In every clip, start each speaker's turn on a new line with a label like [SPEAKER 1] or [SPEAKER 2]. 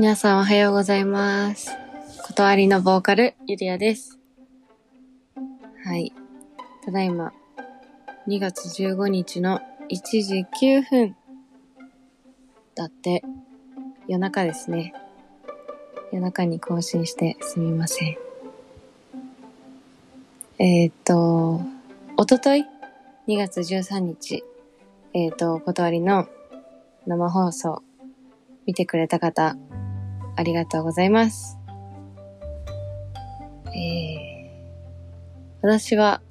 [SPEAKER 1] 皆さんおはようございます。断りのボーカル、ゆりやです。はい。ただいま、2月15日の1時9分。だって、夜中ですね。夜中に更新してすみません。えーっと、おととい ?2 月13日。えーっと、断りの生放送、見てくれた方、ありがとうございます。えー、私は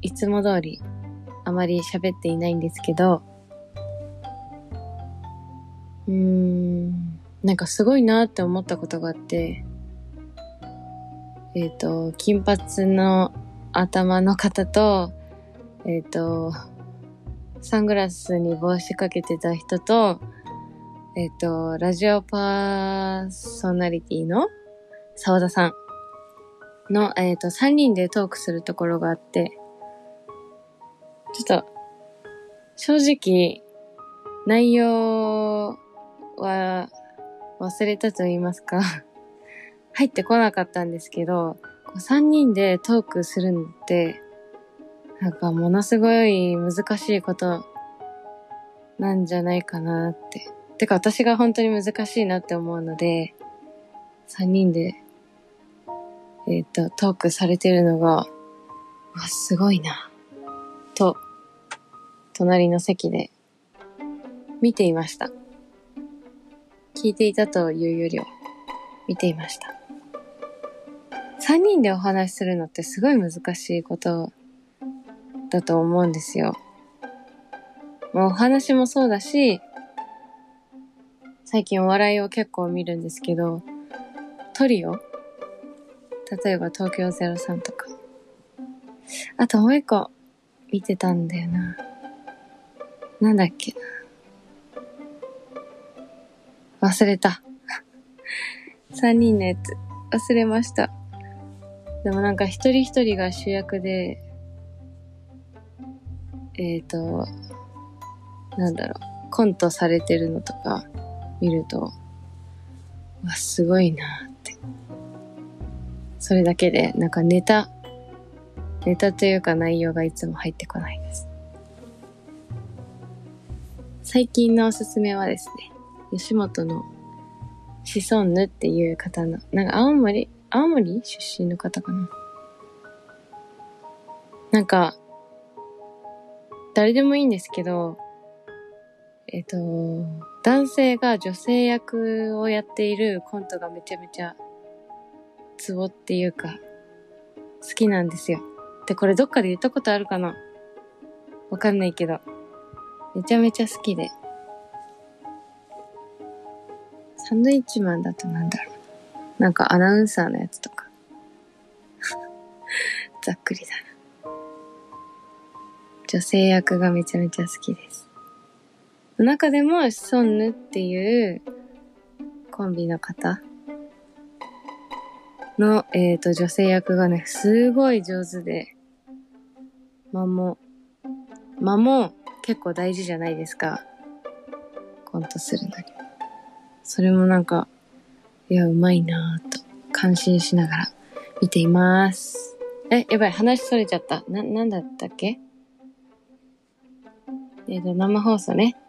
[SPEAKER 1] いつも通りあまり喋っていないんですけど、うーん、なんかすごいなって思ったことがあって、えっ、と、金髪の頭の方と、えっ、と、サングラスに帽子かけてた人と、えっ、と、ラジオパーソナリティの沢田さんの、えっ、と、3人でトークするところがあって、ちょっと、正直、内容は忘れたと言いますか、入ってこなかったんですけど、こう3人でトークするのって、なんかものすごい難しいことなんじゃないかなって。てか私が本当に難しいなって思うので、3人で、えっ、と、トークされてるのが、わ、すごいな。と、隣の席で見ていました。聞いていたというよりは、見ていました。3人でお話しするのってすごい難しいことだと思うんですよ。まあ、お話もそうだし、最近お笑いを結構見るんですけど、トリオ？例えば東京03とか。あともう一個見てたんだよな。なんだっけ。忘れた。3人のやつ忘れました。でもなんか一人一人が主役で、えっ、ー、と、なんだろう、コントされてるのとか見ると、わ、すごいなって。それだけで、なんかネタ、ネタというか内容がいつも入ってこないです。最近のおすすめはですね、吉本のシソンヌっていう方の、なんか青森、青森出身の方かな。なんか、誰でもいいんですけど、えっ、と、男性が女性役をやっているコントがめちゃめちゃツボっていうか、好きなんですよ。で、これどっかで言ったことあるかな？わかんないけど、めちゃめちゃ好きで。サンドイッチマンだとなんだろう。なんかアナウンサーのやつとか。ざっくりだな。女性役がめちゃめちゃ好きです。中でも、ソンヌっていうコンビの方の、えっ、と、女性役がね、すごい上手で、間も、間も結構大事じゃないですか。コントするのに。それもなんか、いや、うまいなぁと感心しながら見ています。え、やばい、話それちゃった。な、なんだったっけ？えっ、と、生放送ね。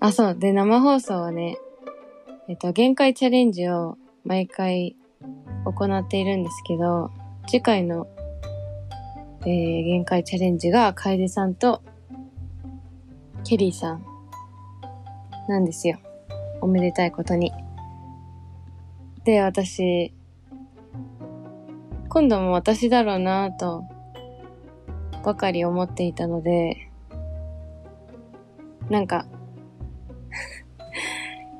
[SPEAKER 1] あ、そう。で、生放送はね、えっ、と、限界チャレンジを毎回行っているんですけど、次回の、えー、限界チャレンジが、楓さんと、ケリーさん、なんですよ。おめでたいことに。で、私、今度も私だろうなぁと、ばかり思っていたので、なんか、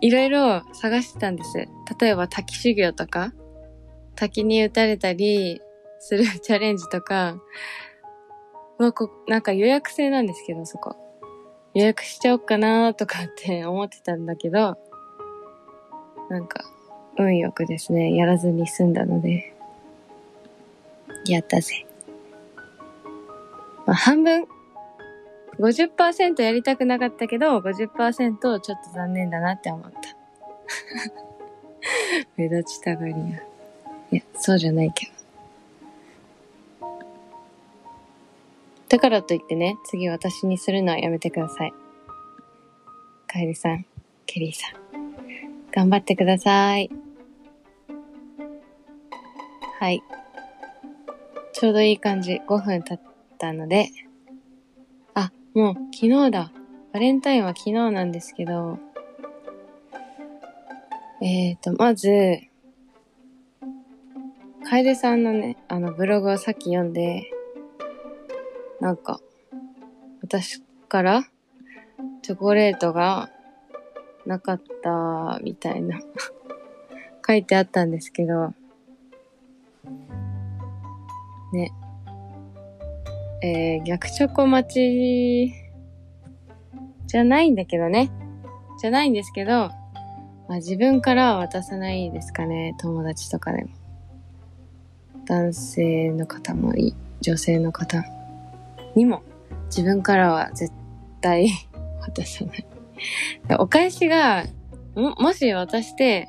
[SPEAKER 1] いろいろ探してたんです。例えば滝修行とか、滝に打たれたりするチャレンジとか、まあ、こなんか予約制なんですけど、そこ。予約しちゃおっかなとかって 思ってたんだけど、なんか、運よくですね、やらずに済んだので、やったぜ。まあ、半分、50%やりたくなかったけど、50%ちょっと残念だなって思った。目立ちたがりや。いや、そうじゃないけど。だからといってね、次私にするのはやめてください。カエルさん、ケリーさん。頑張ってください。はい。ちょうどいい感じ。5分経ったので。もう昨日だ。バレンタインは昨日なんですけど。えっ、ー、と、まず、カエルさんのね、あのブログをさっき読んで、なんか、私からチョコレートがなかったみたいな 書いてあったんですけど、ね。えー、逆チョコ待ちじゃないんだけどね。じゃないんですけど、まあ、自分からは渡さないですかね。友達とかでも。男性の方もいい。女性の方にも自分からは絶対 渡さない。お返しが、も、もし渡して、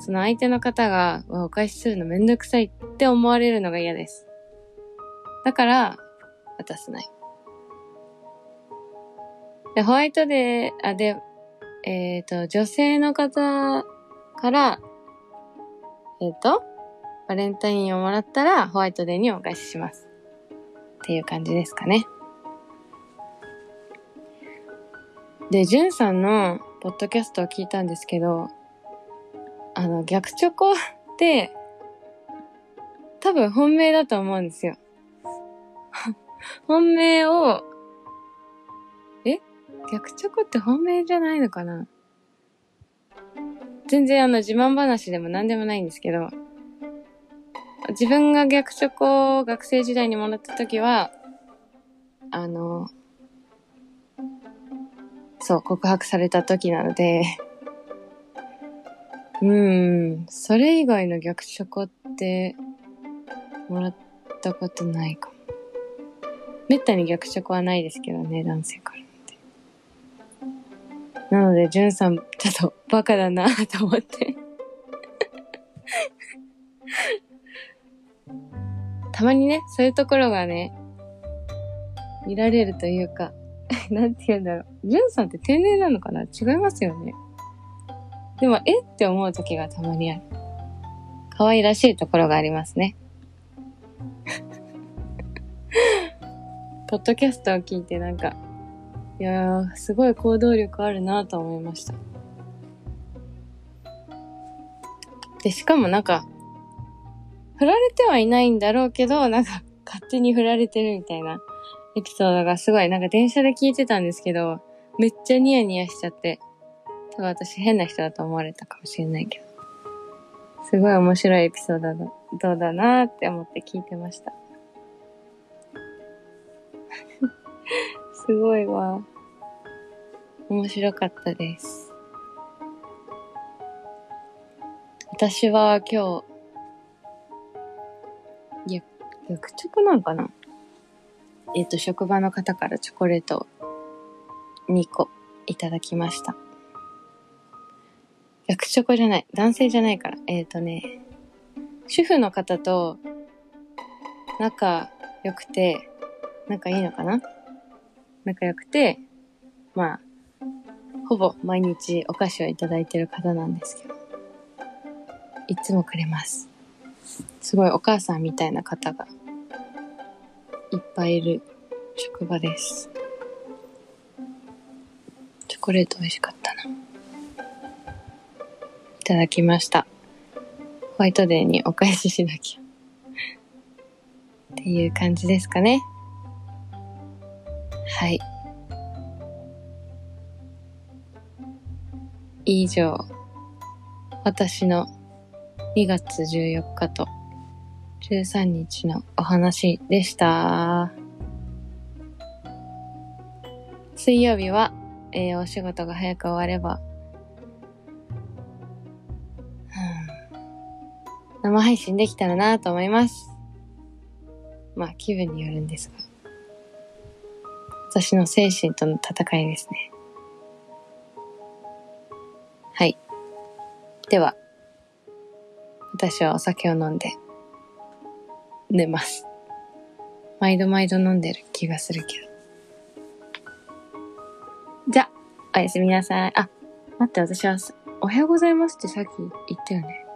[SPEAKER 1] その相手の方が、お返しするのめんどくさいって思われるのが嫌です。だから、渡さない。で、ホワイトデー、あ、で、えっ、ー、と、女性の方から、えっ、ー、と、バレンタインをもらったら、ホワイトデーにお返しします。っていう感じですかね。で、じゅんさんのポッドキャストを聞いたんですけど、あの、逆チョコって、多分本命だと思うんですよ。本命を、え？逆チョコって本命じゃないのかな？全然あの自慢話でも何でもないんですけど、自分が逆チョコを学生時代にもらった時は、あの、そう、告白された時なのでうーん、それ以外の逆チョコって、もらったことないかも。めったに逆チョコはないですけどね、男性からって。なので、じゅんさん、ちょっとバカだなと思って たまにね、そういうところがね、見られるというか、なんて言うんだろう。じゅんさんって天然なのかな？違いますよね。でも、えって思う時がたまにある。可愛らしいところがありますね。ポッドキャストを聞いてなんか、いやー、すごい行動力あるなと思いました。で、しかもなんか、振られてはいないんだろうけど、なんか、勝手に振られてるみたいなエピソードがすごい、なんか電車で聞いてたんですけど、めっちゃニヤニヤしちゃって、多分私変な人だと思われたかもしれないけど、すごい面白いエピソードだ、どうだなーって思って聞いてました。すごいわ。面白かったです。私は今日、いや、逆直なんかな？えっ、と、職場の方からチョコレート2個いただきました。逆チョコじゃない。男性じゃないから。えっ、ー、とね、主婦の方と仲良くて、仲いいのかな？仲良くて、まあ、ほぼ毎日お菓子をいただいてる方なんですけど、いつもくれます。すごいお母さんみたいな方がいっぱいいる職場です。チョコレート美味しかったな。いただきました。ホワイトデーにお返ししなきゃ。っていう感じですかね。はい。以上、私の2月14日と13日のお話でした。水曜日は、えー、お仕事が早く終われば、生配信できたらなと思います。まあ気分によるんですが。私の精神との戦いですね。はい。では、私はお酒を飲んで、寝ます。毎度毎度飲んでる気がするけど。じゃ、おやすみなさい。あ、待って、私は、おはようございますってさっき言ったよね。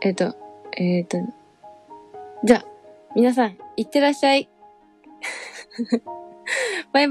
[SPEAKER 1] えっ、と、えっ、と、じゃあ、皆さん、いってらっしゃい。バイ